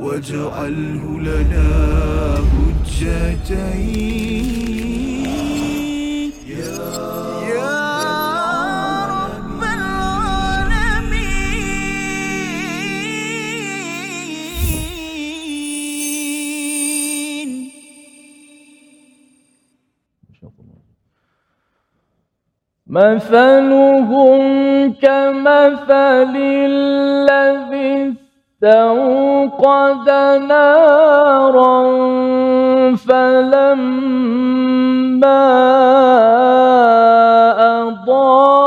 واجعله لنا حجتين. يا رب العالمين. مثلهم كمثل الذي استوقد نارا فلما أضاءت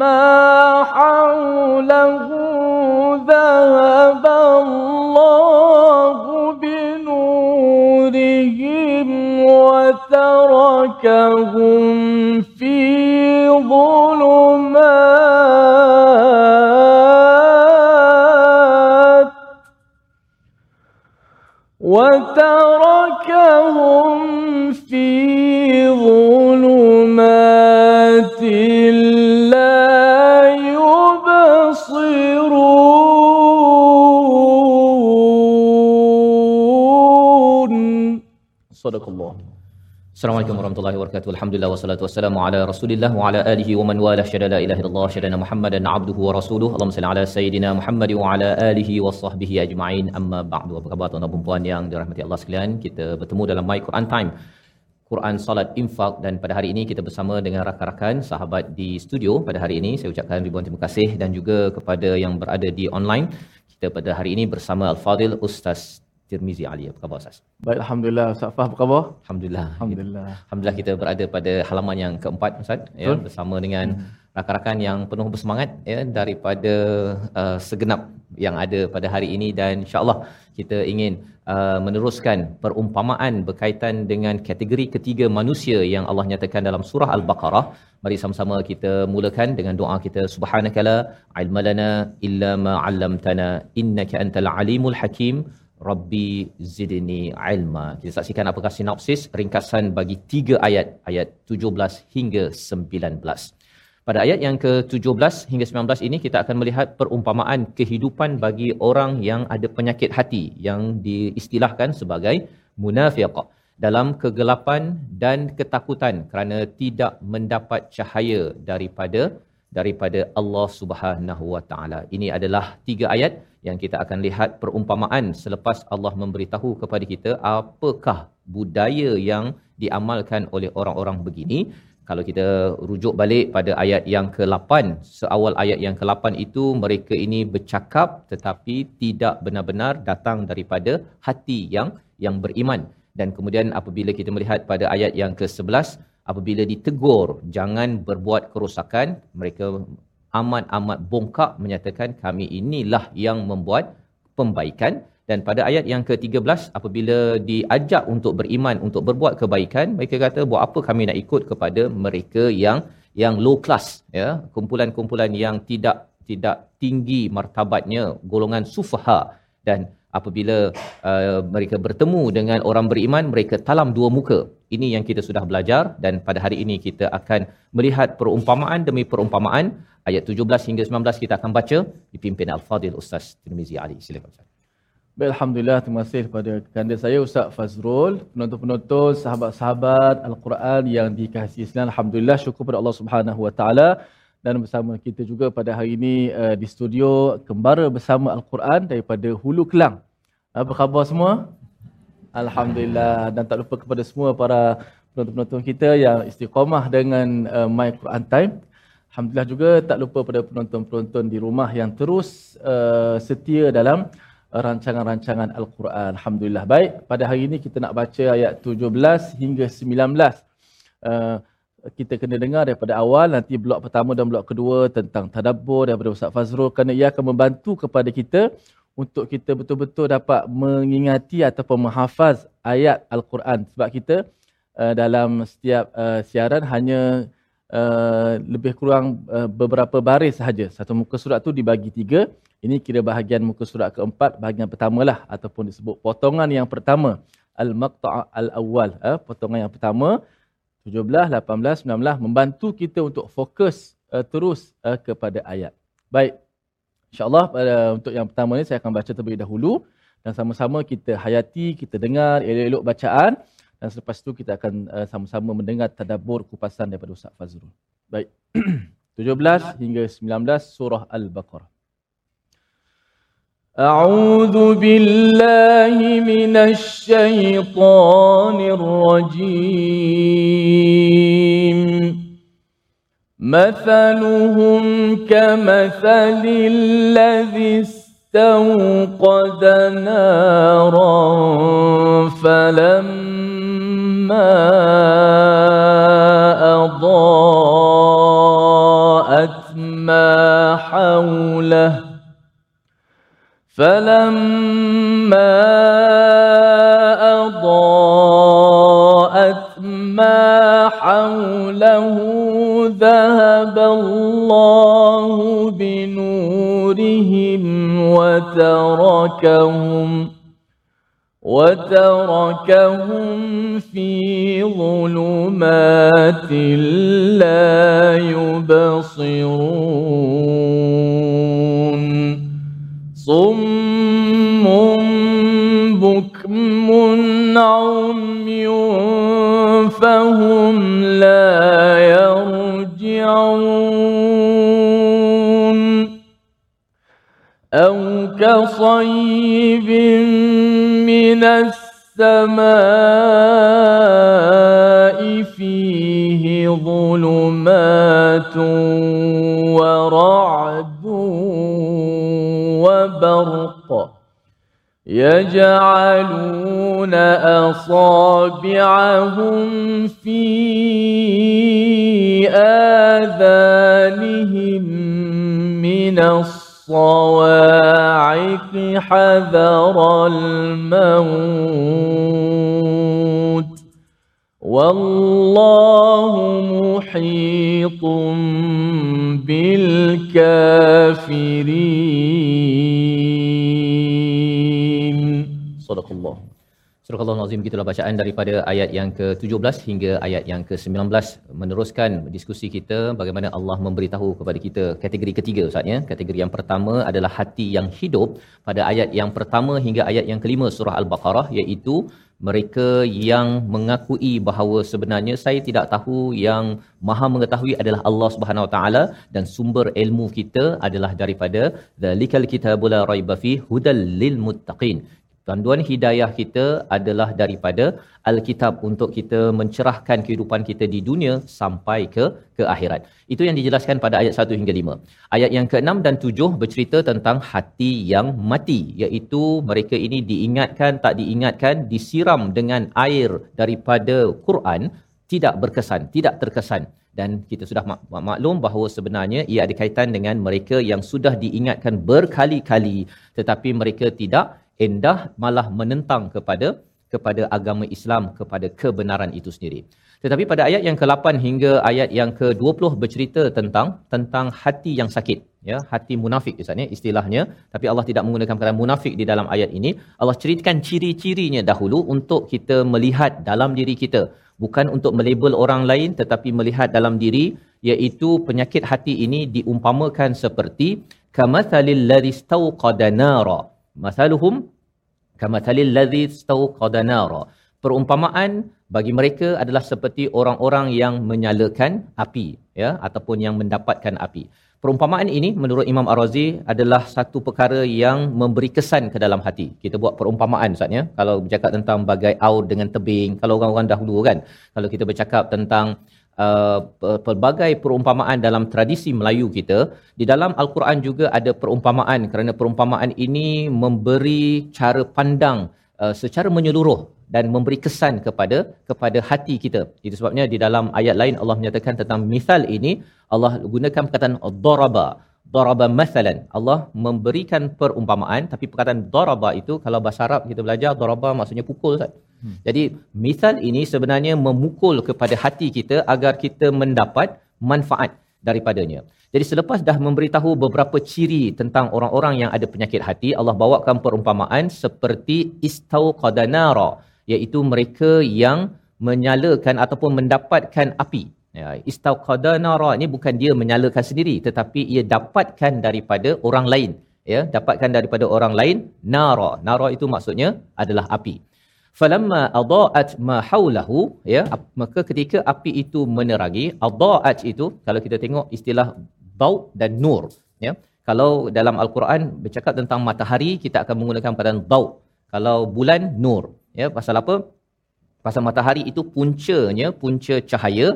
ما حوله ذهب الله بنورهم وتركهم في ظلمات Sadaqallah. Assalamualaikum warahmatullahi wabarakatuh. Alhamdulillah wassalatu wassalamu ala Rasulillah wa ala alihi wa man walah. Syada la ilaha illallah, syada Muhammadan abduhu wa rasuluh. Allahumma salli ala sayidina Muhammad wa ala alihi wa sahbihi ajma'in. Amma ba'du. Apa khabar tuan-tuan dan puan yang dirahmati Allah sekalian? Kita bertemu dalam My Quran Time. Quran Salat Infak dan pada hari ini kita bersama dengan rakan-rakan sahabat di studio pada hari ini saya ucapkan ribuan terima kasih dan juga kepada yang berada di online kita pada hari ini bersama Al-Fadil Ustaz Tirmizi Ali. Apa khabar Ustaz? Baik, Alhamdulillah. Ustaz Fah, apa khabar? Alhamdulillah. Alhamdulillah. Alhamdulillah kita berada pada halaman yang keempat Ustaz ya bersama dengan rakan-rakan yang penuh bersemangat ya daripada uh, segenap yang ada pada hari ini dan insyaallah kita ingin uh, meneruskan perumpamaan berkaitan dengan kategori ketiga manusia yang Allah nyatakan dalam surah Al-Baqarah. Mari sama-sama kita mulakan dengan doa kita subhanakala ilmalana illa ma 'allamtana innaka antal alimul hakim Rabbi zidni ilma. Kita saksikan apakah sinopsis ringkasan bagi tiga ayat, ayat 17 hingga 19. Pada ayat yang ke-17 hingga 19 ini kita akan melihat perumpamaan kehidupan bagi orang yang ada penyakit hati yang diistilahkan sebagai munafiqah dalam kegelapan dan ketakutan kerana tidak mendapat cahaya daripada daripada Allah Subhanahu Wa Taala. Ini adalah tiga ayat yang kita akan lihat perumpamaan selepas Allah memberitahu kepada kita apakah budaya yang diamalkan oleh orang-orang begini. Kalau kita rujuk balik pada ayat yang ke-8, seawal ayat yang ke-8 itu mereka ini bercakap tetapi tidak benar-benar datang daripada hati yang yang beriman. Dan kemudian apabila kita melihat pada ayat yang ke-11, apabila ditegur jangan berbuat kerosakan, mereka amat-amat bongkak menyatakan kami inilah yang membuat pembaikan. Dan pada ayat yang ke-13 apabila diajak untuk beriman untuk berbuat kebaikan mereka kata buat apa kami nak ikut kepada mereka yang yang low class? Ya kumpulan-kumpulan yang tidak tidak tinggi martabatnya golongan sufaha. Dan apabila uh, mereka bertemu dengan orang beriman mereka talam dua muka. Ini yang kita sudah belajar dan pada hari ini kita akan melihat perumpamaan demi perumpamaan. Ayat 17 hingga 19 kita akan baca. Dipimpin al-fadil ustaz Tirmizi Ali. Silakan ustaz. Baik, Alhamdulillah, terima kasih kepada kanda saya Ustaz Fazrul, penonton-penonton, sahabat-sahabat Al-Quran yang dikasihi Islam. Alhamdulillah, syukur pada Allah Subhanahu Wa Taala dan bersama kita juga pada hari ini uh, di studio kembara bersama Al-Quran daripada Hulu Kelang. Apa khabar semua? Alhamdulillah dan tak lupa kepada semua para penonton-penonton kita yang istiqamah dengan uh, My Quran Time. Alhamdulillah juga tak lupa pada penonton-penonton di rumah yang terus uh, setia dalam rancangan-rancangan Al-Quran. Alhamdulillah. Baik, pada hari ini kita nak baca ayat 17 hingga 19. Uh, kita kena dengar daripada awal nanti blok pertama dan blok kedua tentang tadabbur daripada Ustaz Fazrul kerana ia akan membantu kepada kita untuk kita betul-betul dapat mengingati ataupun menghafaz ayat Al-Quran sebab kita uh, dalam setiap uh, siaran hanya uh, lebih kurang uh, beberapa baris sahaja. Satu muka surat tu dibagi tiga. Ini kira bahagian muka surat keempat, bahagian pertama lah ataupun disebut potongan yang pertama. Al-Maqta' Al-Awwal. Uh, potongan yang pertama 17, 18, 19 membantu kita untuk fokus uh, terus uh, kepada ayat. Baik. InsyaAllah pada untuk yang pertama ni saya akan baca terlebih dahulu dan sama-sama kita hayati, kita dengar elok-elok bacaan dan selepas tu kita akan uh, sama-sama mendengar tadabbur kupasan daripada Ustaz Fazrul. Baik. 17 hingga 19 surah Al-Baqarah. أعوذ بالله من الشيطان الرجيم. مثلهم كمثل الذي استوقد نارا فلما فلما أضاءت ما حوله ذهب الله بنورهم وتركهم وتركهم في ظلمات لا يبصرون صم بكم عمي فهم لا يرجعون. أو كصيب من السماء فيه ظلمات ورعد وبرق يجعلون أصابعهم في آذانهم من الصواعق حذر الموت. والله محيط بالكافرين. صدق الله. Surah Al-Nazim gitulah bacaan daripada ayat yang ke-17 hingga ayat yang ke-19 meneruskan diskusi kita bagaimana Allah memberitahu kepada kita kategori ketiga Ustaz ya. Kategori yang pertama adalah hati yang hidup pada ayat yang pertama hingga ayat yang kelima surah Al-Baqarah iaitu mereka yang mengakui bahawa sebenarnya saya tidak tahu yang maha mengetahui adalah Allah Subhanahu Wa Taala dan sumber ilmu kita adalah daripada zalikal kitabul la raiba fi hudal lil muttaqin Tuan-tuan hidayah kita adalah daripada Alkitab untuk kita mencerahkan kehidupan kita di dunia sampai ke ke akhirat. Itu yang dijelaskan pada ayat 1 hingga 5. Ayat yang ke-6 dan 7 bercerita tentang hati yang mati iaitu mereka ini diingatkan tak diingatkan disiram dengan air daripada Quran tidak berkesan, tidak terkesan dan kita sudah mak- maklum bahawa sebenarnya ia ada kaitan dengan mereka yang sudah diingatkan berkali-kali tetapi mereka tidak endah malah menentang kepada kepada agama Islam kepada kebenaran itu sendiri. Tetapi pada ayat yang ke-8 hingga ayat yang ke-20 bercerita tentang tentang hati yang sakit. Ya hati munafik Ustaz ya istilahnya. Tapi Allah tidak menggunakan kata munafik di dalam ayat ini. Allah ceritakan ciri-cirinya dahulu untuk kita melihat dalam diri kita. Bukan untuk melabel orang lain tetapi melihat dalam diri iaitu penyakit hati ini diumpamakan seperti kamathalil ladzi istawqada nara masaluhum kamathalil ladzi istawqada nara. Perumpamaan bagi mereka adalah seperti orang-orang yang menyalakan api ya ataupun yang mendapatkan api. Perumpamaan ini menurut Imam Ar-Razi adalah satu perkara yang memberi kesan ke dalam hati. Kita buat perumpamaan ustaz ya. Kalau bercakap tentang bagai aur dengan tebing kalau orang-orang dahulu kan kalau kita bercakap tentang Uh, pelbagai perumpamaan dalam tradisi Melayu kita di dalam al-Quran juga ada perumpamaan kerana perumpamaan ini memberi cara pandang uh, secara menyeluruh dan memberi kesan kepada kepada hati kita. Itu sebabnya di dalam ayat lain Allah menyatakan tentang misal ini Allah gunakan perkataan daraba. Daraba masalan. Allah memberikan perumpamaan tapi perkataan daraba itu kalau bahasa Arab kita belajar daraba maksudnya pukul Ustaz. Hmm. Jadi misal ini sebenarnya memukul kepada hati kita agar kita mendapat manfaat daripadanya. Jadi selepas dah memberitahu beberapa ciri tentang orang-orang yang ada penyakit hati, Allah bawakan perumpamaan seperti istauqadanara, iaitu mereka yang menyalakan ataupun mendapatkan api. Ya, istauqadanara ini bukan dia menyalakan sendiri tetapi ia dapatkan daripada orang lain ya dapatkan daripada orang lain nara nara itu maksudnya adalah api falamma adaat ma haulahu ya maka ketika api itu menerangi adaat itu kalau kita tengok istilah dau dan nur ya. Kalau dalam al-Quran bercakap tentang matahari kita akan menggunakan padanan dau. Kalau bulan nur ya. Pasal apa? Pasal matahari itu puncanya punca cahaya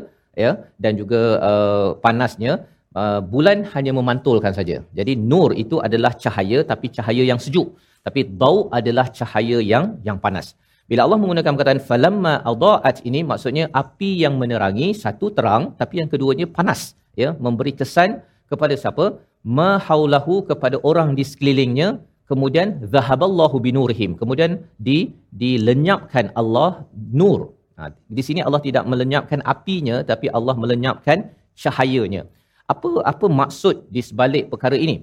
ya dan juga uh, panasnya uh, bulan hanya memantulkan saja. Jadi nur itu adalah cahaya tapi cahaya yang sejuk. Tapi dau adalah cahaya yang yang panas bila Allah menggunakan perkataan falamma adaat ini maksudnya api yang menerangi satu terang tapi yang keduanya panas ya memberi kesan kepada siapa? Mahaulahu kepada orang di sekelilingnya kemudian zahaballahu binurihim kemudian di dilenyapkan Allah nur. Ha, di sini Allah tidak melenyapkan apinya tapi Allah melenyapkan cahayanya. Apa apa maksud di sebalik perkara ini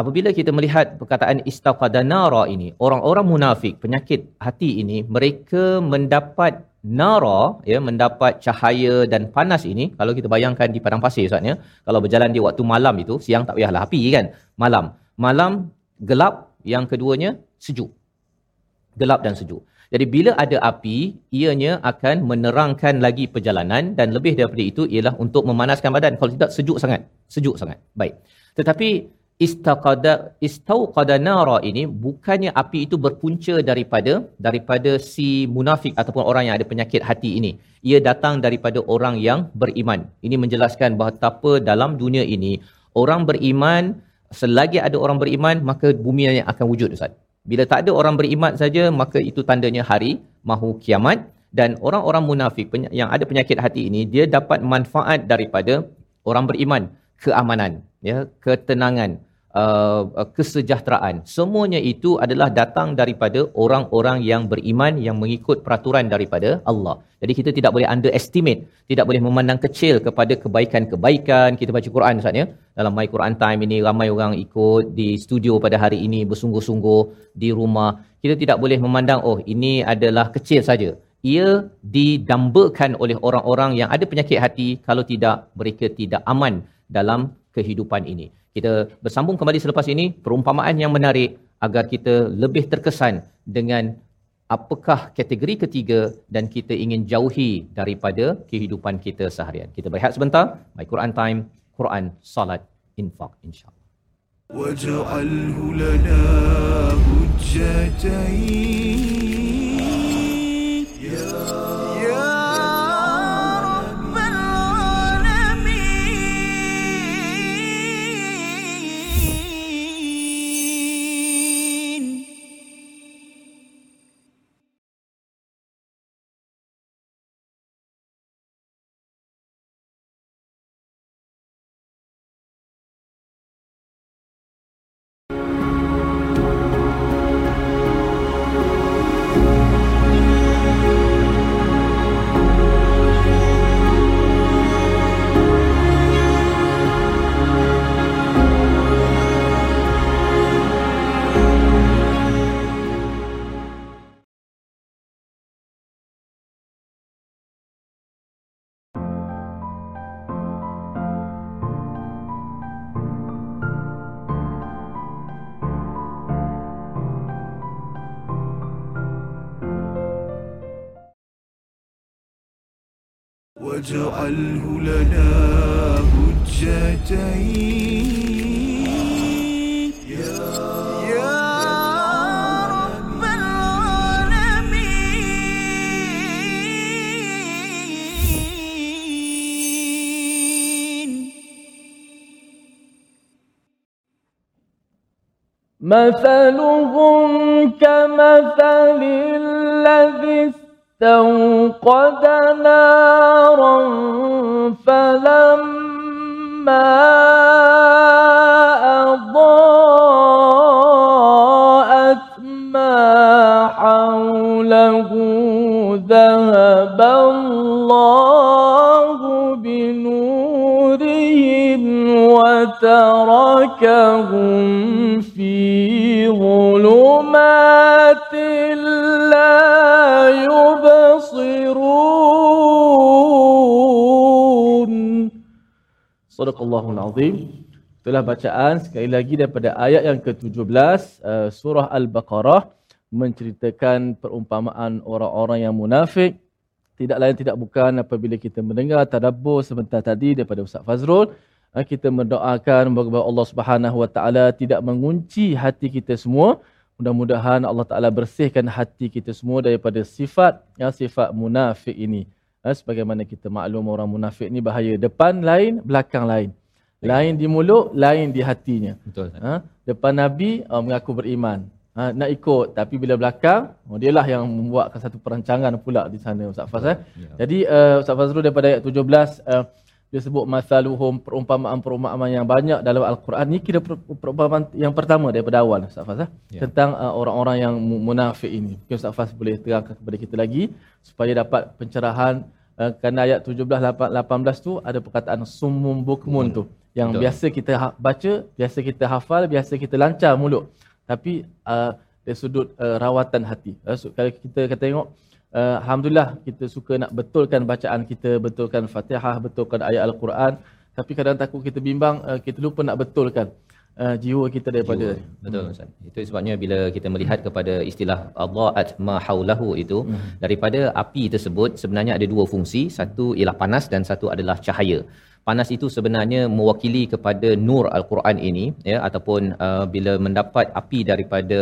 apabila kita melihat perkataan istaqadanara ini orang-orang munafik penyakit hati ini mereka mendapat nara ya mendapat cahaya dan panas ini. Kalau kita bayangkan di padang pasir Ustaz ya. Kalau berjalan di waktu malam itu siang tak payahlah api kan? Malam. Malam gelap yang keduanya sejuk. Gelap dan sejuk. Jadi bila ada api ianya akan menerangkan lagi perjalanan dan lebih daripada itu ialah untuk memanaskan badan. Kalau tidak sejuk sangat. Sejuk sangat. Baik. Tetapi istaqada istauqada nara ini bukannya api itu berpunca daripada daripada si munafik ataupun orang yang ada penyakit hati ini. Ia datang daripada orang yang beriman. Ini menjelaskan betapa dalam dunia ini orang beriman selagi ada orang beriman maka bumi yang akan wujud ustaz. Bila tak ada orang beriman saja maka itu tandanya hari mahu kiamat. Dan orang-orang munafik yang ada penyakit hati ini dia dapat manfaat daripada orang beriman. Keamanan ya ketenangan uh, uh, kesejahteraan. Semuanya itu adalah datang daripada orang-orang yang beriman yang mengikut peraturan daripada Allah. Jadi kita tidak boleh underestimate tidak boleh memandang kecil kepada kebaikan-kebaikan. Kita baca Quran Ustaz ya? Dalam My Quran Time ini ramai orang ikut di studio pada hari ini bersungguh-sungguh di rumah. Kita tidak boleh memandang oh ini adalah kecil saja. Ia didambakan oleh orang-orang yang ada penyakit hati kalau tidak mereka tidak aman dalam kehidupan ini. Kita bersambung kembali selepas ini perumpamaan yang menarik agar kita lebih terkesan dengan apakah kategori ketiga dan kita ingin jauhi daripada kehidupan kita seharian. Kita berehat sebentar. My Quran Time, Quran, Salat, Infak insya-Allah. واجعله لنا حجتين واجعله لنا حجتين. يا مثلهم كمثل الذي استوقد نارا فلما أضاءت ما حوله ذهب الله بنورهم وتركهم في ظلمات Sadaqallahul Azim. Itulah bacaan sekali lagi daripada ayat yang ke-17 uh, eh, surah Al-Baqarah menceritakan perumpamaan orang-orang yang munafik. Tidak lain tidak bukan apabila kita mendengar tadabbur sebentar tadi daripada Ustaz Fazrul, uh, kita mendoakan bahawa Allah Subhanahu Wa Taala tidak mengunci hati kita semua Mudah-mudahan Allah Taala bersihkan hati kita semua daripada sifat ya sifat munafik ini. Uh, sebagaimana kita maklum orang munafik ni bahaya depan lain, belakang lain. Lain di mulut, lain di hatinya. Betul. Ha? Depan Nabi uh, mengaku beriman. Ha, nak ikut tapi bila belakang oh, dialah yang membuatkan satu perancangan pula di sana Ustaz Faz eh. Ya. Jadi uh, Ustaz Fazrul daripada ayat 17 uh, dia sebut masaluhum perumpamaan-perumpamaan yang banyak dalam al-Quran ni kira per- perumpamaan yang pertama daripada awal Ustaz Faz eh? Ya. tentang uh, orang-orang yang mu- munafik ini. Mungkin Ustaz Faz boleh terangkan kepada kita lagi supaya dapat pencerahan uh, kerana ayat 17 8, 18 tu ada perkataan summum bukmun tu yang Betul. biasa kita ha- baca, biasa kita hafal, biasa kita lancar mulut. Tapi uh, dari sudut uh, rawatan hati. Uh, so, kalau kita kata tengok uh, alhamdulillah kita suka nak betulkan bacaan kita, betulkan Fatihah, betulkan ayat al-Quran, tapi kadang takut kita bimbang uh, kita lupa nak betulkan uh, jiwa kita daripada Jiwa. Betul Ustaz. Itu sebabnya bila kita melihat kepada istilah Allah'at ma haulahu itu Hmm. daripada api tersebut sebenarnya ada dua fungsi, satu ialah panas dan satu adalah cahaya. Panas itu sebenarnya mewakili kepada nur al-Quran ini ya ataupun uh, bila mendapat api daripada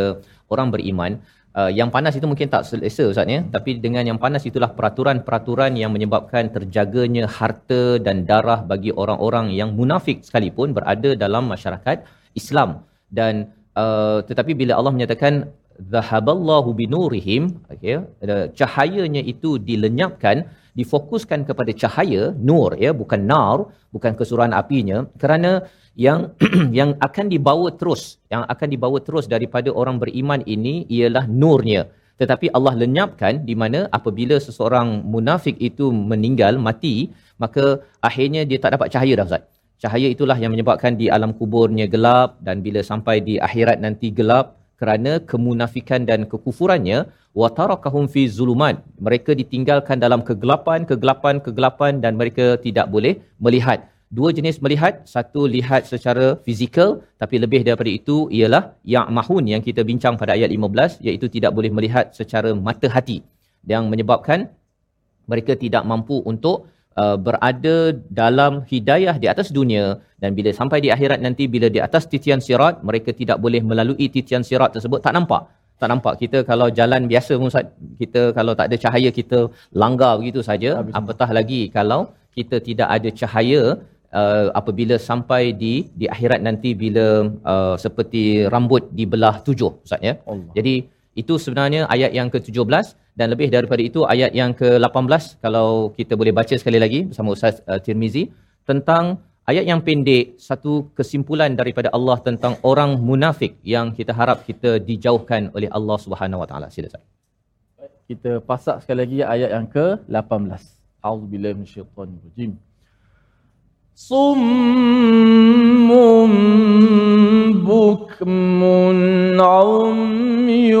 orang beriman Uh, yang panas itu mungkin tak selesa Ustaz ya. Tapi dengan yang panas itulah peraturan-peraturan yang menyebabkan terjaganya harta dan darah bagi orang-orang yang munafik sekalipun berada dalam masyarakat Islam. Dan uh, tetapi bila Allah menyatakan zahaballahu binurihim okey uh, cahayanya itu dilenyapkan difokuskan kepada cahaya nur ya bukan nar bukan kesuruhan apinya kerana yang yang akan dibawa terus yang akan dibawa terus daripada orang beriman ini ialah nurnya. Tetapi Allah lenyapkan di mana apabila seseorang munafik itu meninggal mati maka akhirnya dia tak dapat cahaya dah Ustaz. Cahaya itulah yang menyebabkan di alam kuburnya gelap dan bila sampai di akhirat nanti gelap kerana kemunafikan dan kekufurannya wa tarakahum fi zulumat. Mereka ditinggalkan dalam kegelapan kegelapan kegelapan dan mereka tidak boleh melihat. Dua jenis melihat satu lihat secara fizikal tapi lebih daripada itu ialah yang mahun yang kita bincang pada ayat 15 iaitu tidak boleh melihat secara mata hati. Yang menyebabkan mereka tidak mampu untuk uh, berada dalam hidayah di atas dunia dan bila sampai di akhirat nanti bila di atas titian sirat mereka tidak boleh melalui titian sirat tersebut. Tak nampak. Tak nampak. Kita kalau jalan biasa pun Ustaz kita kalau tak ada cahaya kita langgar begitu saja. Habis apatah lagi kalau kita tidak ada cahaya uh, apabila sampai di di akhirat nanti bila uh, seperti rambut dibelah tujuh Ustaz ya. Allah. jadi itu sebenarnya ayat yang ke-17 dan lebih daripada itu ayat yang ke-18 kalau kita boleh baca sekali lagi bersama Ustaz uh, Tirmizi tentang ayat yang pendek satu kesimpulan daripada Allah tentang orang munafik yang kita harap kita dijauhkan oleh Allah Subhanahu Wa Taala. Sila Ustaz. Kita pasak sekali lagi ayat yang ke-18. A'udzubillahi minasyaitonir rajim. صم بكم عمي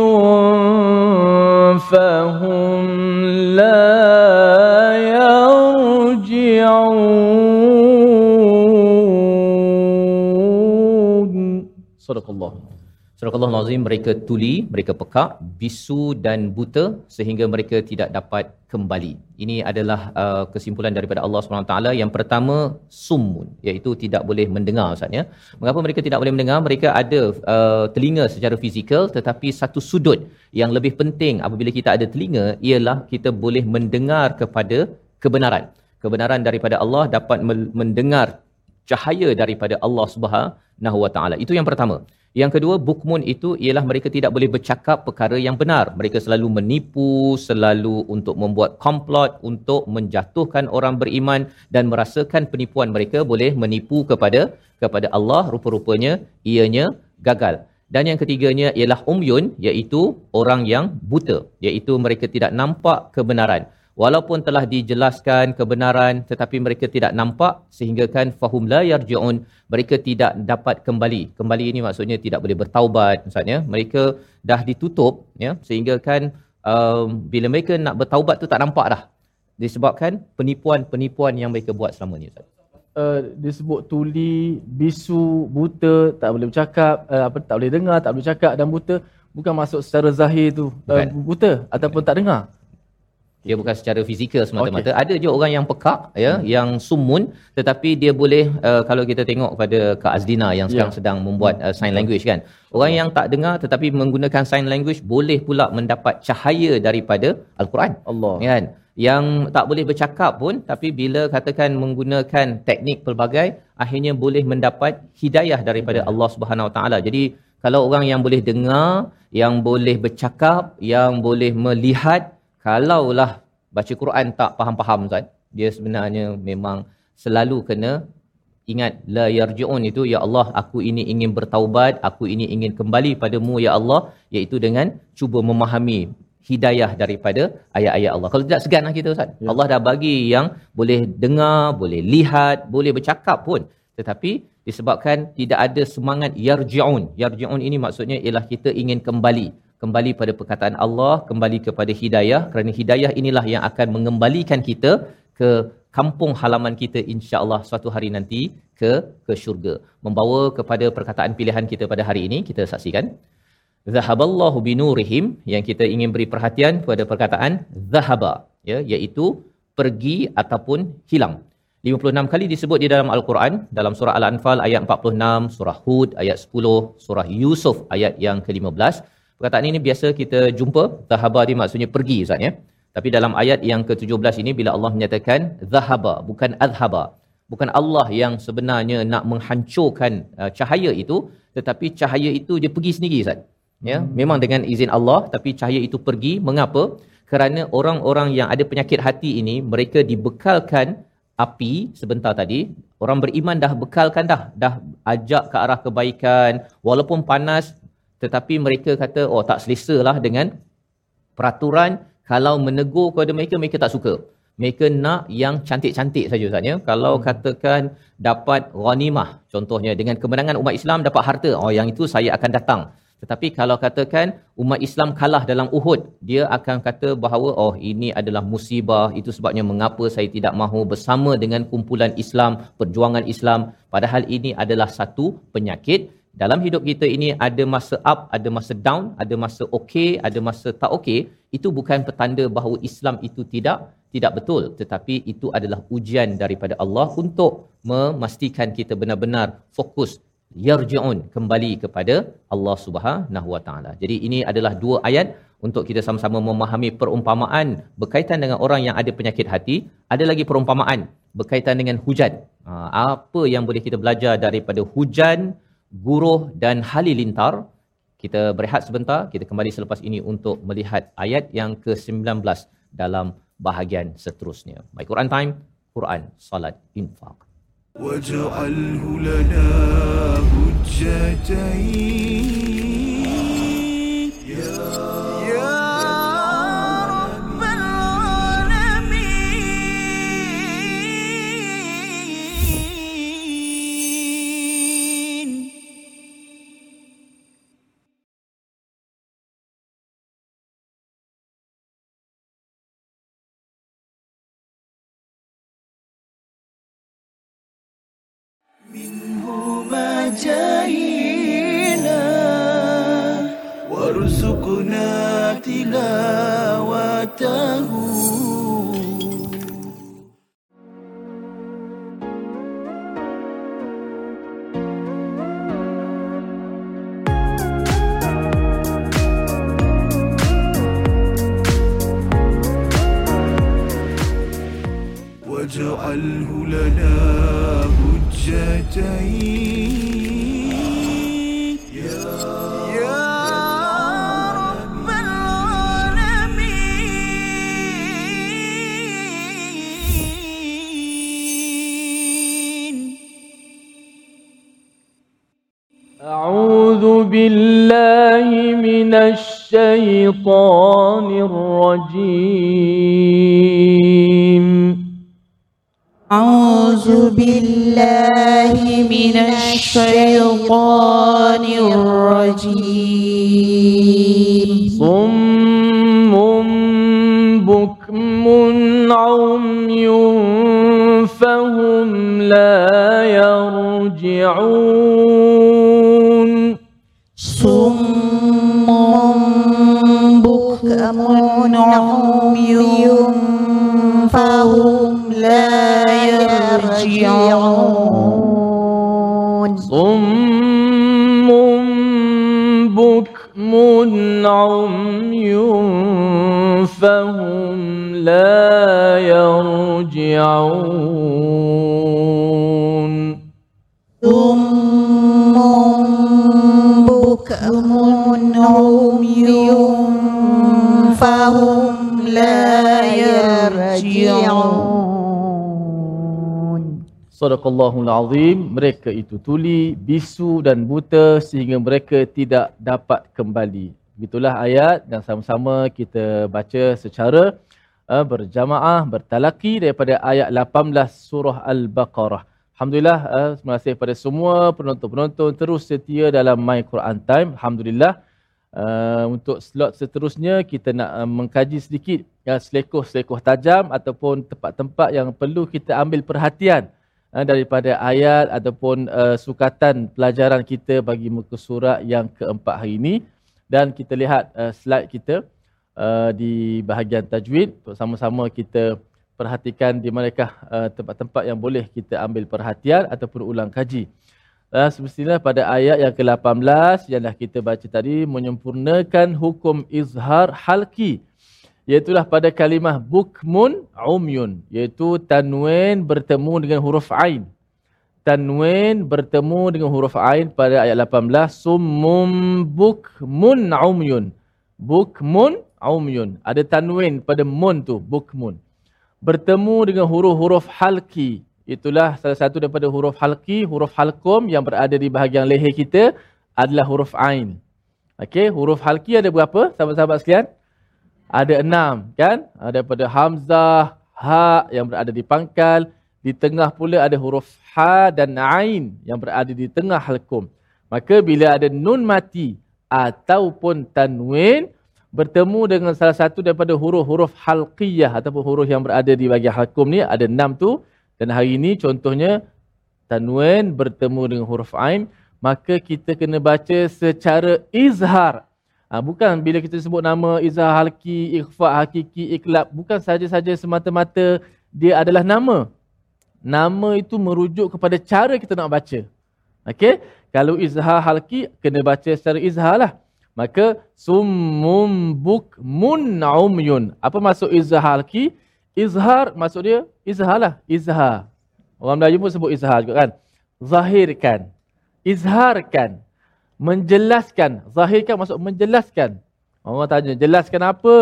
فهم لا يرجعون. صدق الله. Surah Allah Nazim mereka tuli, mereka pekak, bisu dan buta sehingga mereka tidak dapat kembali. Ini adalah uh, kesimpulan daripada Allah SWT. Yang pertama, summun, iaitu tidak boleh mendengar Ustaz ya. Mengapa mereka tidak boleh mendengar? Mereka ada uh, telinga secara fizikal tetapi satu sudut yang lebih penting apabila kita ada telinga ialah kita boleh mendengar kepada kebenaran. Kebenaran daripada Allah dapat mendengar cahaya daripada Allah Subhanahu Wa Taala. Itu yang pertama. Yang kedua, bukmun itu ialah mereka tidak boleh bercakap perkara yang benar. Mereka selalu menipu, selalu untuk membuat komplot untuk menjatuhkan orang beriman dan merasakan penipuan mereka boleh menipu kepada kepada Allah. Rupa-rupanya ianya gagal. Dan yang ketiganya ialah umyun iaitu orang yang buta, iaitu mereka tidak nampak kebenaran. Walaupun telah dijelaskan kebenaran tetapi mereka tidak nampak sehingga kan fahum la yarjiun mereka tidak dapat kembali. Kembali ini maksudnya tidak boleh bertaubat maksudnya mereka dah ditutup ya sehingga kan um, bila mereka nak bertaubat tu tak nampak dah disebabkan penipuan-penipuan yang mereka buat selama ni Ustaz. uh, disebut tuli, bisu, buta, tak boleh bercakap, uh, apa tak boleh dengar, tak boleh cakap dan buta bukan masuk secara zahir tu uh, buta ataupun tak dengar. Dia bukan secara fizikal semata-mata. Okay. Ada je orang yang pekak ya, hmm. yang sumun tetapi dia boleh uh, kalau kita tengok pada Kak Azdina yang sekarang Ya. sedang membuat uh, sign language kan. Orang yang tak dengar tetapi menggunakan sign language boleh pula mendapat cahaya daripada al-Quran. Allah. Kan? Yang tak boleh bercakap pun tapi bila katakan menggunakan teknik pelbagai akhirnya boleh mendapat hidayah daripada Allah Subhanahu Wa Taala. Jadi kalau orang yang boleh dengar, yang boleh bercakap, yang boleh melihat kalaulah baca Quran tak faham-faham Ustaz, dia sebenarnya memang selalu kena ingat la yarjiun itu ya Allah aku ini ingin bertaubat, aku ini ingin kembali padamu ya Allah iaitu dengan cuba memahami hidayah daripada ayat-ayat Allah. Kalau tidak seganlah kita Ustaz. Ya. Allah dah bagi yang boleh dengar, boleh lihat, boleh bercakap pun. Tetapi disebabkan tidak ada semangat yarjiun. Yarjiun ini maksudnya ialah kita ingin kembali kembali pada perkataan Allah, kembali kepada hidayah kerana hidayah inilah yang akan mengembalikan kita ke kampung halaman kita insya-Allah suatu hari nanti ke ke syurga. Membawa kepada perkataan pilihan kita pada hari ini kita saksikan zahaballahu binurihim yang kita ingin beri perhatian pada perkataan zahaba ya iaitu pergi ataupun hilang. 56 kali disebut di dalam Al-Quran dalam surah Al-Anfal ayat 46, surah Hud ayat 10, surah Yusuf ayat yang ke-15. Perkataan ini biasa kita jumpa zahaba ni maksudnya pergi Ustaz ya. Tapi dalam ayat yang ke-17 ini bila Allah menyatakan zahaba bukan adhaba. Bukan Allah yang sebenarnya nak menghancurkan uh, cahaya itu tetapi cahaya itu dia pergi sendiri Ustaz. Ya, memang dengan izin Allah tapi cahaya itu pergi. Mengapa? Kerana orang-orang yang ada penyakit hati ini mereka dibekalkan api sebentar tadi orang beriman dah bekalkan dah dah ajak ke arah kebaikan walaupun panas tetapi mereka kata oh tak selesa lah dengan peraturan kalau menegur kepada mereka mereka tak suka mereka nak yang cantik-cantik saja Ustaz ya. Kalau hmm. katakan dapat ghanimah contohnya dengan kemenangan umat Islam dapat harta, oh yang itu saya akan datang. Tetapi kalau katakan umat Islam kalah dalam Uhud, dia akan kata bahawa oh ini adalah musibah, itu sebabnya mengapa saya tidak mahu bersama dengan kumpulan Islam, perjuangan Islam. Padahal ini adalah satu penyakit. Dalam hidup kita ini ada masa up, ada masa down, ada masa okey, ada masa tak okey. Itu bukan petanda bahawa Islam itu tidak tidak betul tetapi itu adalah ujian daripada Allah untuk memastikan kita benar-benar fokus yarji'un kembali kepada Allah Subhanahu Wa Taala. Jadi ini adalah dua ayat untuk kita sama-sama memahami perumpamaan berkaitan dengan orang yang ada penyakit hati, ada lagi perumpamaan berkaitan dengan hujan. Ha, apa yang boleh kita belajar daripada hujan, guruh dan halilintar? Kita berehat sebentar, kita kembali selepas ini untuk melihat ayat yang ke-19 dalam bahagian seterusnya. My Quran Time, Quran, Salat, Infaq. واجعله لنا حجتين الرجيم. Sadaqallahul Azim, mereka itu tuli, bisu dan buta sehingga mereka tidak dapat kembali. Itulah ayat yang sama-sama kita baca secara uh, berjamaah, bertalaki daripada ayat 18 surah Al-Baqarah. Alhamdulillah, uh, terima kasih kepada semua penonton-penonton terus setia dalam My Quran Time. Alhamdulillah. Uh, untuk slot seterusnya kita nak uh, mengkaji sedikit ya, selekoh-selekoh tajam ataupun tempat-tempat yang perlu kita ambil perhatian uh, daripada ayat ataupun uh, sukatan pelajaran kita bagi muka surat yang keempat hari ini. Dan kita lihat uh, slide kita uh, di bahagian tajwid. Untuk sama-sama kita perhatikan di manakah uh, tempat-tempat yang boleh kita ambil perhatian ataupun ulang kaji. Uh, semestinya pada ayat yang ke-18 yang dah kita baca tadi menyempurnakan hukum izhar halki iaitulah pada kalimah bukmun umyun. Iaitu tanwin bertemu dengan huruf ain. Tanwin bertemu dengan huruf ain pada ayat 18 summum bukmun umyun. Bukmun umyun. Ada tanwin pada mun tu bukmun. Bertemu dengan huruf-huruf halki. Itulah salah satu daripada huruf halki huruf halkum yang berada di bahagian leher kita adalah huruf ain. Okey huruf halki ada berapa? Sahabat-sahabat sekalian ada enam kan daripada hamzah ha yang berada di pangkal di tengah pula ada huruf ha dan ain yang berada di tengah halkum. Maka bila ada nun mati ataupun tanwin bertemu dengan salah satu daripada huruf-huruf halqiyah ataupun huruf yang berada di bahagian halkum ni ada enam tu dan hari ini contohnya tanwin bertemu dengan huruf ain maka kita kena baca secara izhar. Ha, bukan bila kita sebut nama izhar halki, ikhfa hakiki, iklab bukan saja-saja semata-mata dia adalah nama nama itu merujuk kepada cara kita nak baca. Okey? Kalau izhar halki kena baca secara izhar lah. Maka summum bukmun umyun. Apa maksud izhar halki? Izhar maksud dia izhar lah. Izhar. Orang Melayu pun sebut izhar juga kan. Zahirkan. Izharkan. Menjelaskan. Zahirkan maksud menjelaskan. Orang tanya, jelaskan apa?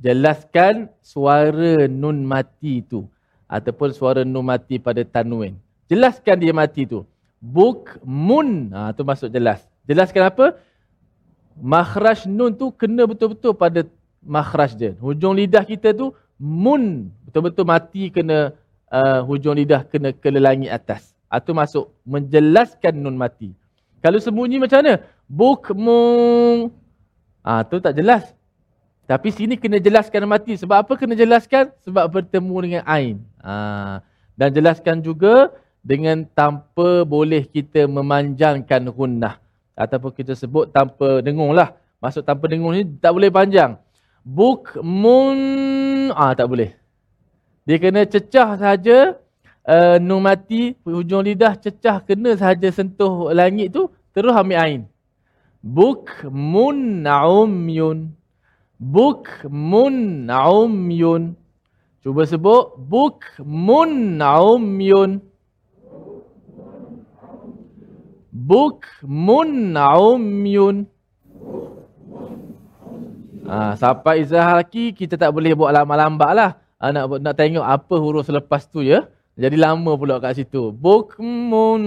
Jelaskan suara nun mati itu ataupun suara nun mati pada tanwin. Jelaskan dia mati tu. Buk mun. Ha, tu masuk jelas. Jelaskan apa? Makhraj nun tu kena betul-betul pada makhraj dia. Hujung lidah kita tu mun. Betul-betul mati kena uh, hujung lidah kena ke langit atas. Itu ha, masuk menjelaskan nun mati. Kalau sembunyi macam mana? Buk mung. Ah ha, tu tak jelas. Tapi sini kena jelaskan mati. Sebab apa kena jelaskan? Sebab bertemu dengan ain. Ha. Dan jelaskan juga dengan tanpa boleh kita memanjangkan hunnah. Ataupun kita sebut tanpa dengung lah. Maksud tanpa dengung ni tak boleh panjang. Buk mun. Ah tak boleh. Dia kena cecah saja. Uh, nun mati, hujung lidah cecah kena saja sentuh langit tu. Terus ambil ain. Buk mun umyun. Bukmun umyun. Cuba sebut bukmun umyun. Bukmun umyun. Ha, sampai izah lagi kita tak boleh buat lambat-lambat lah. Ha, nak, nak tengok apa huruf selepas tu ya. Jadi lama pula kat situ. Bukmun.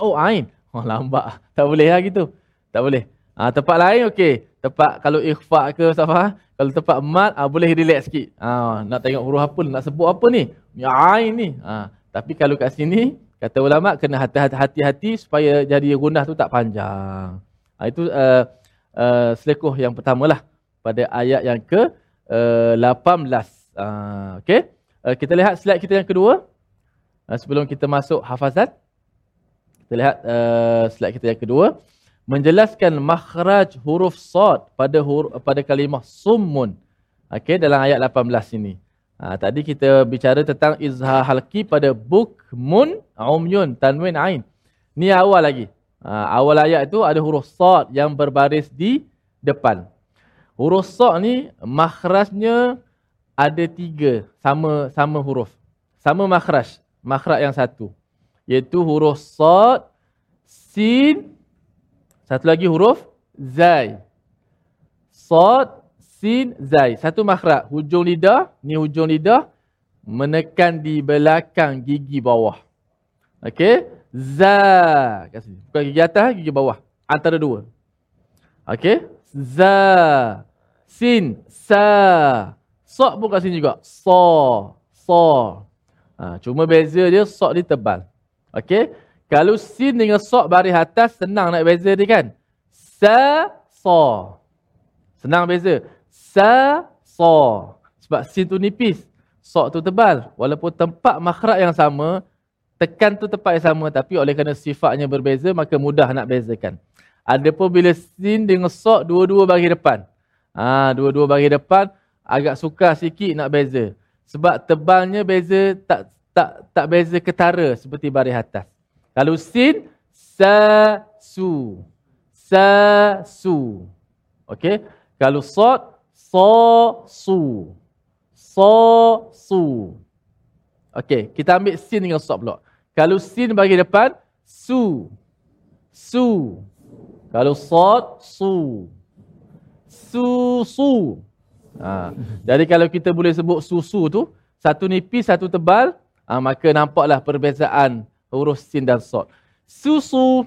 Oh, ain. Oh, lambat. Tak boleh lah gitu. Tak boleh. Ha, tempat lain okey. Tempat kalau ikhfa ke Safa, kalau tempat mat ah, boleh relax sikit. Ha, nak tengok huruf apa, nak sebut apa ni? Ya ain ni. Ha, tapi kalau kat sini kata ulama kena hati-hati supaya jadi gundah tu tak panjang. Ha, itu uh, uh, selekoh yang pertama lah pada ayat yang ke uh, 18. Ha, okay. Uh, kita lihat slide kita yang kedua. Uh, sebelum kita masuk hafazat. Kita lihat uh, slide kita yang kedua menjelaskan makhraj huruf sad pada huruf, pada kalimah summun. Okey dalam ayat 18 ini. Ha, tadi kita bicara tentang izhar halki pada bukmun umyun tanwin ain. Ni awal lagi. Ha, awal ayat tu ada huruf sad yang berbaris di depan. Huruf sad ni makhrajnya ada tiga sama sama huruf. Sama makhraj. Makhraj yang satu. Iaitu huruf sad, sin, satu lagi huruf zai. Sad, sin, zai. Satu makhraj. Hujung lidah, ni hujung lidah menekan di belakang gigi bawah. Okey? Za. Kat sini. Bukan gigi atas, gigi bawah. Antara dua. Okey? Za. Sin. Sa. Sok pun kat sini juga. So. So. Ha, cuma beza dia sok dia tebal. Okey? Kalau sin dengan sok baris atas senang nak beza dia kan? Sa. So. Senang beza. Sa. So. Sebab sin tu nipis. Sok tu tebal. Walaupun tempat makhraj yang sama, tekan tu tempat yang sama tapi oleh kerana sifatnya berbeza maka mudah nak bezakan. Adapun bila sin dengan sok dua-dua bagi depan. Ah, ha, dua-dua bagi depan agak sukar sikit nak beza. Sebab tebalnya beza tak tak tak beza ketara seperti baris atas. Kalau sin sa su. Sa su. Okey. Kalau sad so su. So su. Okey, kita ambil sin dengan sad pula. Kalau sin bagi depan su. Su. Kalau sad su. Su su. Ha. Jadi kalau kita boleh sebut susu tu, satu nipis, satu tebal, ha, maka nampaklah perbezaan huruf sin dan sod. Susu,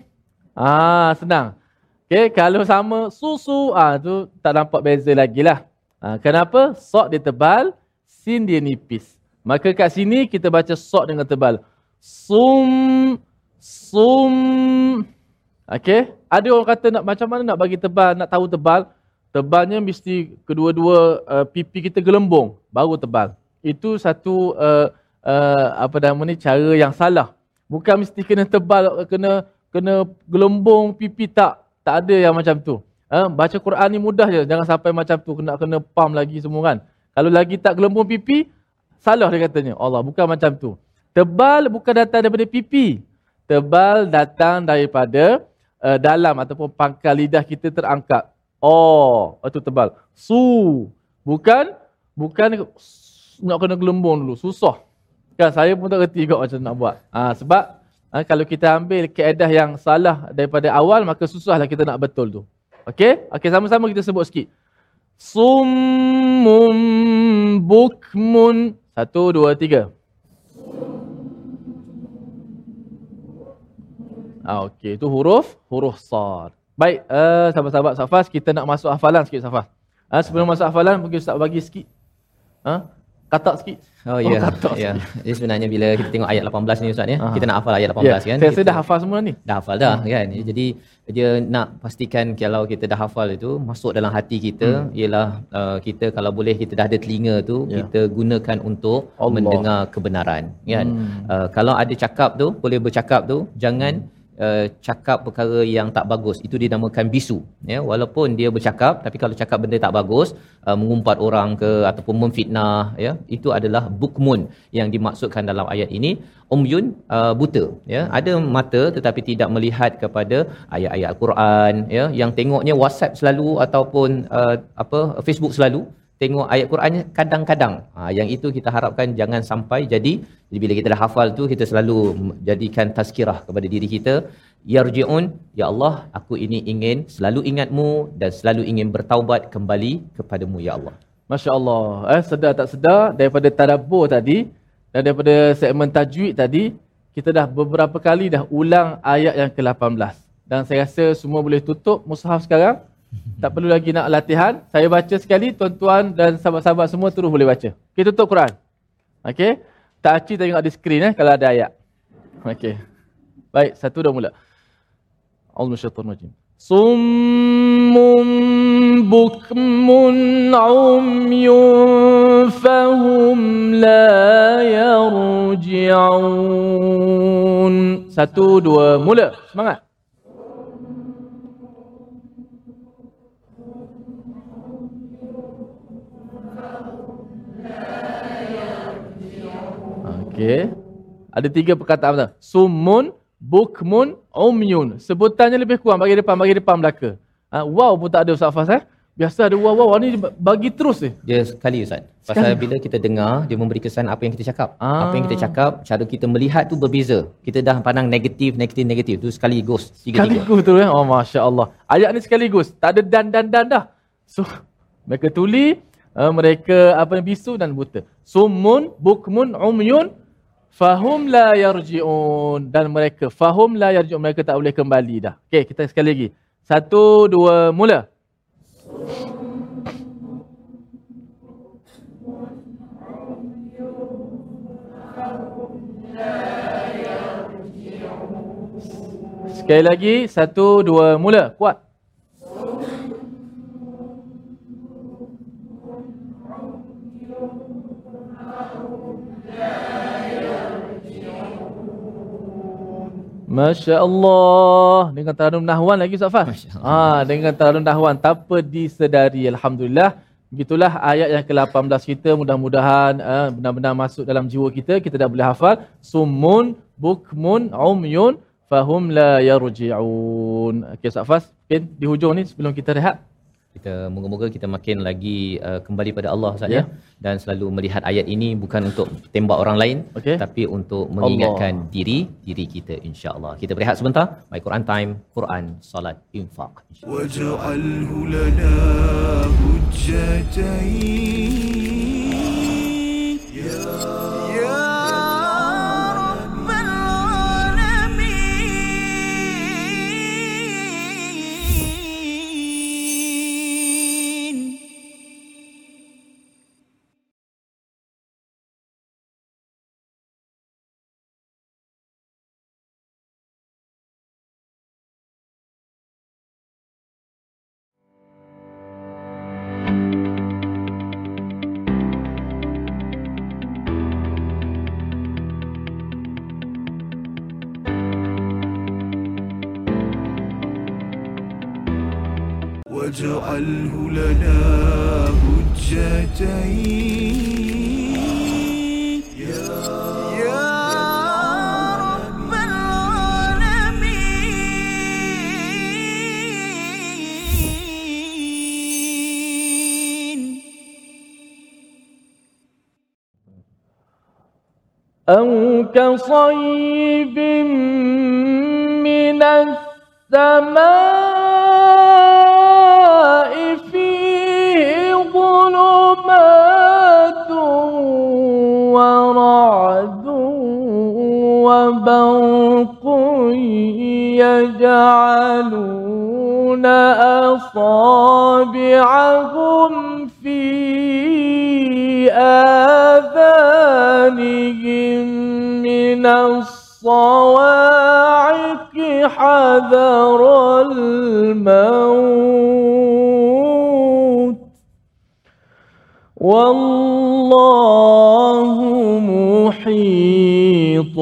ha, senang. Okay, kalau sama susu, ah ha, tu tak nampak beza lagi lah. Ha, kenapa? Sod dia tebal, sin dia nipis. Maka kat sini kita baca sod dengan tebal. Sum, sum. Okay, ada orang kata nak macam mana nak bagi tebal, nak tahu tebal tebalnya mesti kedua-dua uh, pipi kita gelembung baru tebal. Itu satu uh, uh, apa nama ni cara yang salah. Bukan mesti kena tebal kena kena gelembung pipi tak. Tak ada yang macam tu. Uh, baca Quran ni mudah je. Jangan sampai macam tu kena kena pam lagi semua kan. Kalau lagi tak gelembung pipi salah dia katanya. Allah bukan macam tu. Tebal bukan datang daripada pipi. Tebal datang daripada uh, dalam ataupun pangkal lidah kita terangkat. Oh, itu tebal. Su. Bukan bukan nak kena gelembung dulu. Susah. Kan saya pun tak reti juga macam nak buat. Ha, sebab ha, kalau kita ambil keedah yang salah daripada awal maka susahlah kita nak betul tu. Okey? Okey sama-sama kita sebut sikit. Summun bukmun. Satu, dua, tiga. Ah, okey, itu huruf huruf sad. Baik, uh, sahabat-sahabat Safas, kita nak masuk hafalan sikit Safas. Uh, sebelum masuk hafalan, mungkin Ustaz bagi sikit. Uh, katak sikit. Oh ya. Oh, ya. Jadi sebenarnya bila kita tengok ayat 18 ni Ustaz ya, Aha. kita nak hafal ayat 18 yeah. kan. Saya, kita, saya dah hafal semua ni. Dah hafal dah hmm. kan. Jadi dia nak pastikan kalau kita dah hafal itu masuk dalam hati kita hmm. ialah uh, kita kalau boleh kita dah ada telinga tu yeah. kita gunakan untuk Allah. mendengar kebenaran kan. Hmm. Uh, kalau ada cakap tu boleh bercakap tu jangan hmm uh, cakap perkara yang tak bagus. Itu dinamakan bisu ya. Walaupun dia bercakap tapi kalau cakap benda tak bagus uh, mengumpat orang ke ataupun memfitnah ya itu adalah bukmun yang dimaksudkan dalam ayat ini. Umyun uh, buta ya. Ada mata tetapi tidak melihat kepada ayat-ayat Al-Quran ya yang tengoknya WhatsApp selalu ataupun uh, apa Facebook selalu tengok ayat Quran kadang-kadang. Ha, yang itu kita harapkan jangan sampai jadi, jadi bila kita dah hafal tu kita selalu jadikan tazkirah kepada diri kita. Yarji'un, ya Allah, aku ini ingin selalu ingatmu dan selalu ingin bertaubat kembali kepadamu ya Allah. Masya-Allah. Eh sedar tak sedar daripada tadabbur tadi dan daripada segmen tajwid tadi kita dah beberapa kali dah ulang ayat yang ke-18. Dan saya rasa semua boleh tutup mushaf sekarang. Tak perlu lagi nak latihan. Saya baca sekali, tuan-tuan dan sahabat-sahabat semua terus boleh baca. Kita tutup Quran. Okey. Tak aci tengok di skrin eh kalau ada ayat. Okey. Baik, satu dah mula. Allahu syaitan rajim. Summun bukmun umyun fahum la yarji'un. Satu, dua, mula. Semangat. Okey. Ada tiga perkataan betul. Sumun, bukmun, umyun. Sebutannya lebih kurang bagi depan, bagi depan belaka. Ha, wow pun tak ada Ustaz Fas eh. Biasa ada wow wow ni bagi terus ni. Dia sekali Ustaz. Pasal bila kita dengar, dia memberi kesan apa yang kita cakap. Ah. Apa yang kita cakap, cara kita melihat tu berbeza. Kita dah pandang negatif, negatif, negatif. Tu sekaligus. Tiga-tiga. Sekaligus tu eh. Oh Masya Allah. Ayat ni sekaligus. Tak ada dan dan dan dah. So, mereka tuli, uh, mereka apa bisu dan buta. Sumun, bukmun, umyun, fahum la yarji'un. Dan mereka, fahum la yarji'un. Mereka tak boleh kembali dah. Okey, kita sekali lagi. Satu, dua, mula. Sekali lagi, satu, dua, mula. Kuat. Masya Allah. Dengan taranum nahwan lagi Ustaz Fah. Ha, dengan taranum nahwan tanpa disedari. Alhamdulillah. Begitulah ayat yang ke-18 kita. Mudah-mudahan uh, benar-benar masuk dalam jiwa kita. Kita dah boleh hafal. Summun, bukmun, umyun, fahum la yarji'un. Okey Ustaz. Okay, di hujung ni sebelum kita rehat kita moga-moga kita makin lagi uh, kembali pada Allah saja ya. yeah. dan selalu melihat ayat ini bukan untuk tembak orang lain okay. tapi untuk mengingatkan Allah. diri diri kita insya-Allah. Kita berehat sebentar. My Quran time, Quran, solat, infak. Waj'alhu lana واجعله لنا حجتين أو كصيب من السماء ظلمات ورعد وبرق يجعلون أصابعهم في آذانهم من الصواعق حذر الموت. والله محيط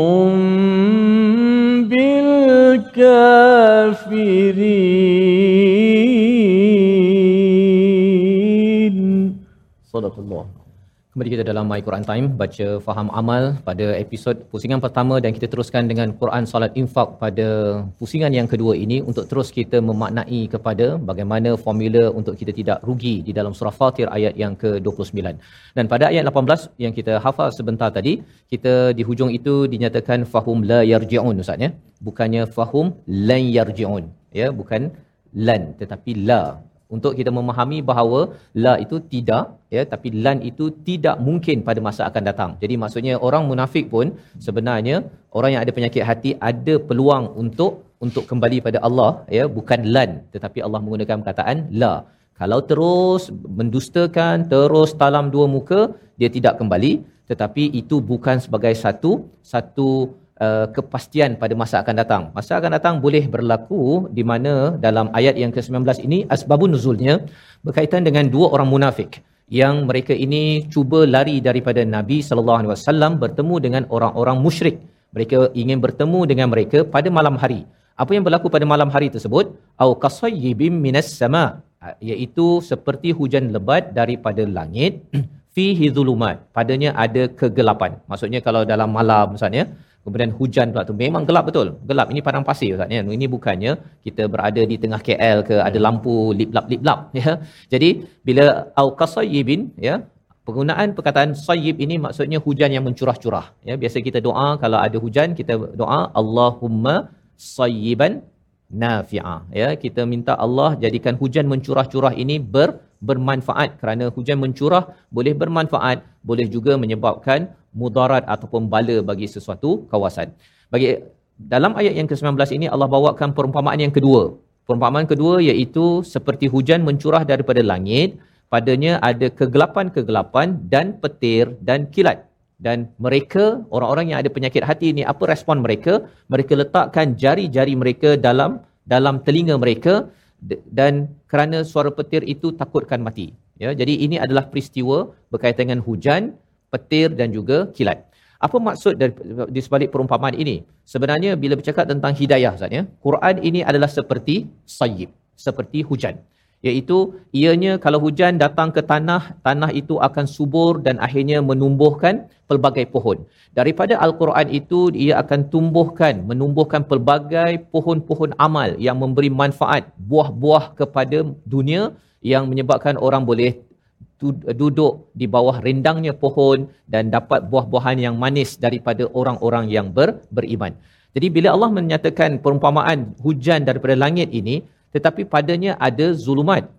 بالكافرين. صدق الله. Kembali kita dalam My Quran Time baca faham amal pada episod pusingan pertama dan kita teruskan dengan Quran Salat Infak pada pusingan yang kedua ini untuk terus kita memaknai kepada bagaimana formula untuk kita tidak rugi di dalam surah Fatir ayat yang ke-29. Dan pada ayat 18 yang kita hafal sebentar tadi, kita di hujung itu dinyatakan fahum la yarji'un Ustaz ya. Bukannya fahum lan yarji'un ya, bukan lan tetapi la untuk kita memahami bahawa la itu tidak ya tapi lan itu tidak mungkin pada masa akan datang. Jadi maksudnya orang munafik pun sebenarnya orang yang ada penyakit hati ada peluang untuk untuk kembali pada Allah ya bukan lan tetapi Allah menggunakan perkataan la. Kalau terus mendustakan terus talam dua muka dia tidak kembali tetapi itu bukan sebagai satu satu uh, kepastian pada masa akan datang. Masa akan datang boleh berlaku di mana dalam ayat yang ke-19 ini asbabun nuzulnya berkaitan dengan dua orang munafik yang mereka ini cuba lari daripada Nabi sallallahu alaihi wasallam bertemu dengan orang-orang musyrik. Mereka ingin bertemu dengan mereka pada malam hari. Apa yang berlaku pada malam hari tersebut? Au qasayyibim minas sama iaitu seperti hujan lebat daripada langit fihi zulumat padanya ada kegelapan maksudnya kalau dalam malam misalnya kemudian hujan pula tu. Memang gelap betul. Gelap. Ini padang pasir ustaz ya. Ini bukannya kita berada di tengah KL ke ada lampu lip-lap lip-lap ya. Jadi bila au qasayyibin ya penggunaan perkataan sayyib ini maksudnya hujan yang mencurah-curah ya. Biasa kita doa kalau ada hujan kita doa Allahumma sayyiban nafi'ah ya. Kita minta Allah jadikan hujan mencurah-curah ini ber bermanfaat kerana hujan mencurah boleh bermanfaat boleh juga menyebabkan mudarat ataupun bala bagi sesuatu kawasan. Bagi dalam ayat yang ke-19 ini Allah bawakan perumpamaan yang kedua. Perumpamaan kedua iaitu seperti hujan mencurah daripada langit padanya ada kegelapan-kegelapan dan petir dan kilat. Dan mereka orang-orang yang ada penyakit hati ini apa respon mereka? Mereka letakkan jari-jari mereka dalam dalam telinga mereka dan kerana suara petir itu takutkan mati. Ya jadi ini adalah peristiwa berkaitan dengan hujan petir dan juga kilat. Apa maksud dari, di sebalik perumpamaan ini? Sebenarnya bila bercakap tentang hidayah Ustaz ya Quran ini adalah seperti sayyib seperti hujan iaitu ianya kalau hujan datang ke tanah tanah itu akan subur dan akhirnya menumbuhkan pelbagai pohon daripada al-Quran itu ia akan tumbuhkan menumbuhkan pelbagai pohon-pohon amal yang memberi manfaat buah-buah kepada dunia yang menyebabkan orang boleh duduk di bawah rendangnya pohon dan dapat buah-buahan yang manis daripada orang-orang yang ber, beriman. Jadi bila Allah menyatakan perumpamaan hujan daripada langit ini tetapi padanya ada zulumat.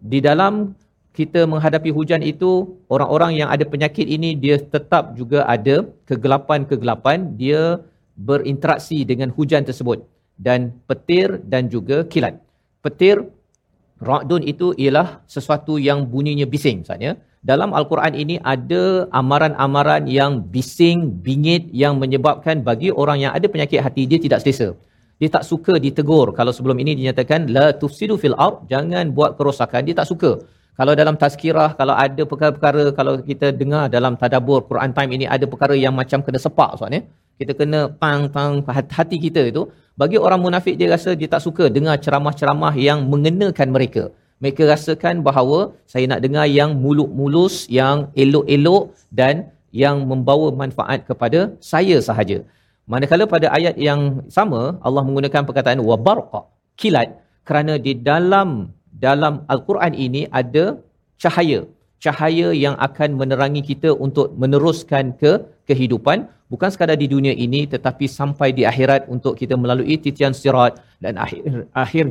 Di dalam kita menghadapi hujan itu orang-orang yang ada penyakit ini dia tetap juga ada kegelapan-kegelapan dia berinteraksi dengan hujan tersebut dan petir dan juga kilat. Petir Ra'dun itu ialah sesuatu yang bunyinya bising Ustaz Dalam Al-Quran ini ada amaran-amaran yang bising, bingit yang menyebabkan bagi orang yang ada penyakit hati dia tidak selesa. Dia tak suka ditegur. Kalau sebelum ini dinyatakan la tufsidu fil ard, jangan buat kerosakan, dia tak suka. Kalau dalam tazkirah, kalau ada perkara-perkara kalau kita dengar dalam tadabbur Quran time ini ada perkara yang macam kena sepak Ustaz ya. Kita kena pang pang hati kita itu bagi orang munafik dia rasa dia tak suka dengar ceramah-ceramah yang mengenakan mereka. Mereka rasakan bahawa saya nak dengar yang muluk-mulus, yang elok-elok dan yang membawa manfaat kepada saya sahaja. Manakala pada ayat yang sama Allah menggunakan perkataan wabarqa, kilat kerana di dalam dalam al-Quran ini ada cahaya cahaya yang akan menerangi kita untuk meneruskan ke kehidupan bukan sekadar di dunia ini tetapi sampai di akhirat untuk kita melalui titian sirat dan akhir akhir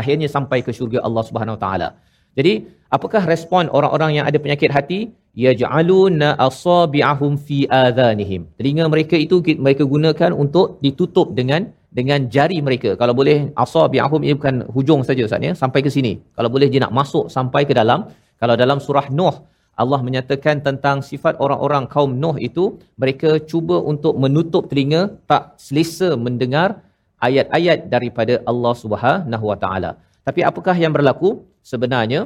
akhirnya sampai ke syurga Allah Subhanahu Wa taala. Jadi, apakah respon orang-orang yang ada penyakit hati? Yaj'aluna asabi'ahum fi adhanihim. Telinga mereka itu mereka gunakan untuk ditutup dengan dengan jari mereka. Kalau boleh asabi'ahum ia bukan hujung saja Ustaz ya, sampai ke sini. Kalau boleh dia nak masuk sampai ke dalam kalau dalam surah Nuh Allah menyatakan tentang sifat orang-orang kaum Nuh itu mereka cuba untuk menutup telinga tak selesa mendengar ayat-ayat daripada Allah Subhanahu Wa Taala. Tapi apakah yang berlaku? Sebenarnya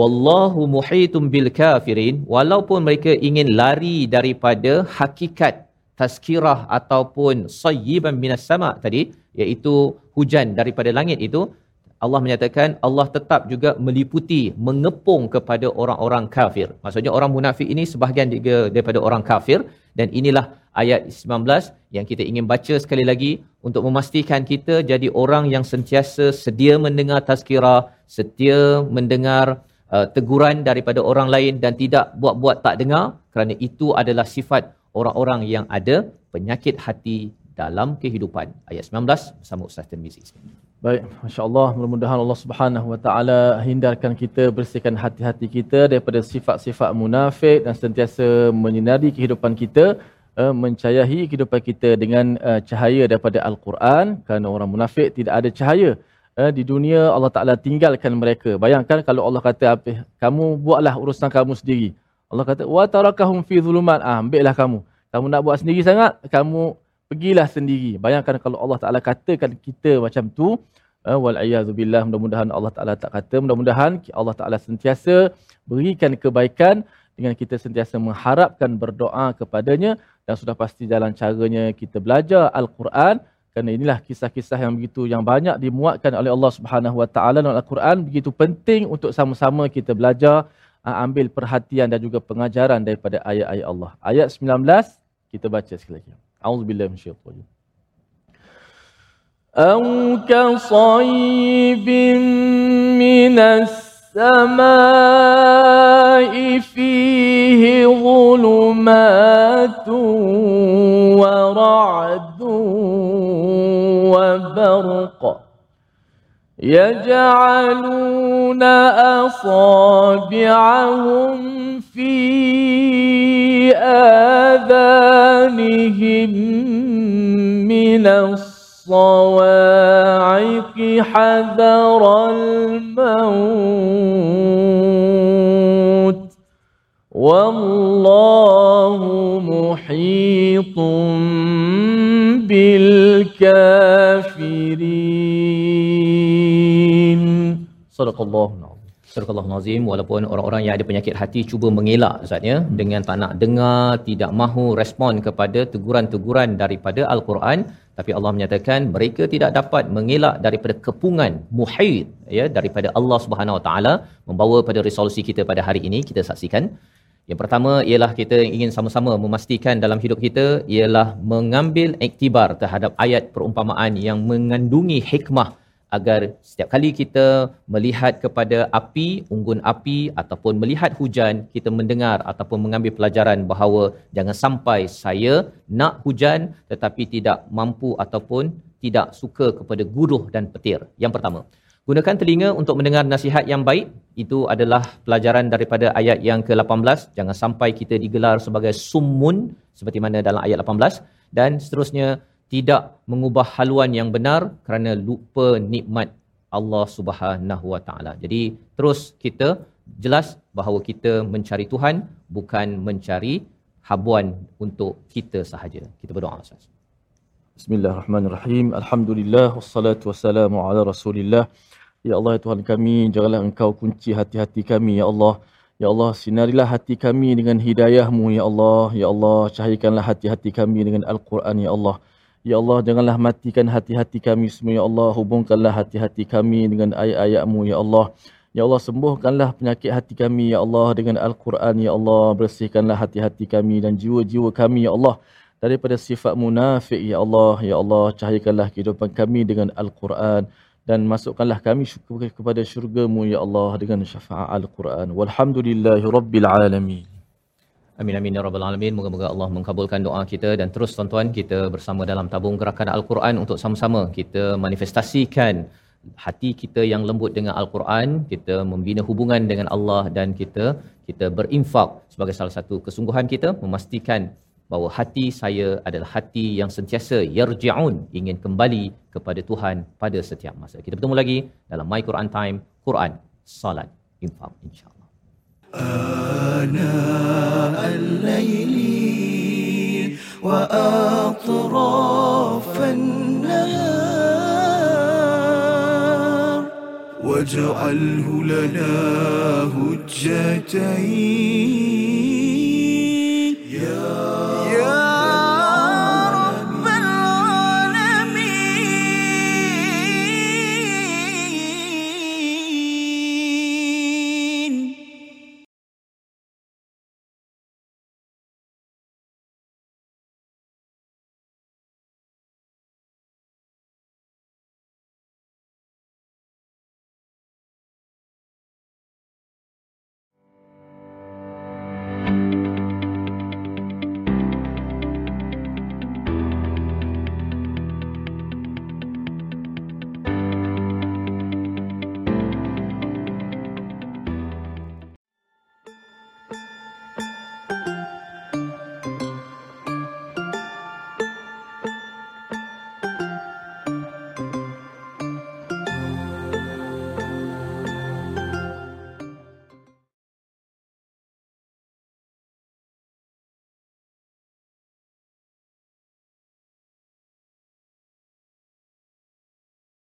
wallahu muhitum bil kafirin walaupun mereka ingin lari daripada hakikat tazkirah ataupun sayyiban minas sama tadi iaitu hujan daripada langit itu Allah menyatakan Allah tetap juga meliputi mengepung kepada orang-orang kafir. Maksudnya orang munafik ini sebahagian juga daripada orang kafir dan inilah ayat 19 yang kita ingin baca sekali lagi untuk memastikan kita jadi orang yang sentiasa sedia mendengar tazkirah, setia mendengar uh, teguran daripada orang lain dan tidak buat-buat tak dengar kerana itu adalah sifat orang-orang yang ada penyakit hati dalam kehidupan. Ayat 19 bersama Ustaz Tirmizi. Baik, masya-Allah, mudah-mudahan Allah Subhanahu Wa Taala hindarkan kita, bersihkan hati-hati kita daripada sifat-sifat munafik dan sentiasa menyinari kehidupan kita, uh, kehidupan kita dengan uh, cahaya daripada Al-Quran kerana orang munafik tidak ada cahaya. Uh, di dunia Allah Taala tinggalkan mereka. Bayangkan kalau Allah kata apa, kamu buatlah urusan kamu sendiri. Allah kata wa tarakahum fi zulumat. Ah, ambillah kamu. Kamu nak buat sendiri sangat, kamu pergilah sendiri. Bayangkan kalau Allah Taala katakan kita macam tu, uh, wal billah mudah-mudahan Allah Taala tak kata, mudah-mudahan Allah Taala sentiasa berikan kebaikan dengan kita sentiasa mengharapkan berdoa kepadanya dan sudah pasti jalan caranya kita belajar al-Quran kerana inilah kisah-kisah yang begitu yang banyak dimuatkan oleh Allah Subhanahu Wa Taala dalam al-Quran begitu penting untuk sama-sama kita belajar ah, ambil perhatian dan juga pengajaran daripada ayat-ayat Allah. Ayat 19 kita baca sekali lagi. Auzubillahi minasyaitanir أو كصيب من السماء فيه ظلمات ورعد وبرق يجعلون أصابعهم في آذانهم من الصواعق حذر الموت. والله محيط بالكافرين صدق الله العظيم Surah Nazim walaupun orang-orang yang ada penyakit hati cuba mengelak Ustaz ya dengan tak nak dengar tidak mahu respon kepada teguran-teguran daripada al-Quran tapi Allah menyatakan mereka tidak dapat mengelak daripada kepungan muhit ya daripada Allah Subhanahu Wa Taala membawa pada resolusi kita pada hari ini kita saksikan yang pertama ialah kita ingin sama-sama memastikan dalam hidup kita ialah mengambil iktibar terhadap ayat perumpamaan yang mengandungi hikmah agar setiap kali kita melihat kepada api, unggun api ataupun melihat hujan, kita mendengar ataupun mengambil pelajaran bahawa jangan sampai saya nak hujan tetapi tidak mampu ataupun tidak suka kepada guruh dan petir. Yang pertama, gunakan telinga untuk mendengar nasihat yang baik. Itu adalah pelajaran daripada ayat yang ke-18. Jangan sampai kita digelar sebagai summun seperti mana dalam ayat 18 dan seterusnya tidak mengubah haluan yang benar kerana lupa nikmat Allah Subhanahu Wa Taala. Jadi terus kita jelas bahawa kita mencari Tuhan bukan mencari habuan untuk kita sahaja. Kita berdoa Ustaz. Bismillahirrahmanirrahim. Alhamdulillah wassalatu wassalamu ala Rasulillah. Ya Allah ya Tuhan kami, janganlah Engkau kunci hati-hati kami ya Allah. Ya Allah, sinarilah hati kami dengan hidayah-Mu ya Allah. Ya Allah, cahayakanlah hati-hati kami dengan Al-Quran ya Allah. Ya Allah, janganlah matikan hati-hati kami semua ya Allah. Hubungkanlah hati-hati kami dengan ayat-ayat-Mu ya Allah. Ya Allah, sembuhkanlah penyakit hati kami ya Allah dengan Al-Quran ya Allah. Bersihkanlah hati-hati kami dan jiwa-jiwa kami ya Allah daripada sifat munafik ya Allah ya Allah cahayakanlah kehidupan kami dengan al-Quran dan masukkanlah kami kepada syurga-Mu ya Allah dengan syafaat al-Quran. Walhamdulillahi rabbil alamin. Amin amin ya rabbal alamin. Moga-moga Allah mengkabulkan doa kita. Dan terus tuan-tuan kita bersama dalam tabung gerakan Al-Quran untuk sama-sama kita manifestasikan hati kita yang lembut dengan Al-Quran, kita membina hubungan dengan Allah dan kita kita berinfak sebagai salah satu kesungguhan kita memastikan bahawa hati saya adalah hati yang sentiasa yarji'un ingin kembali kepada Tuhan pada setiap masa. Kita bertemu lagi dalam My Quran Time, Quran, Salat, Infak insya-Allah. آناء الليل وأطراف النهار واجعله لنا هجتين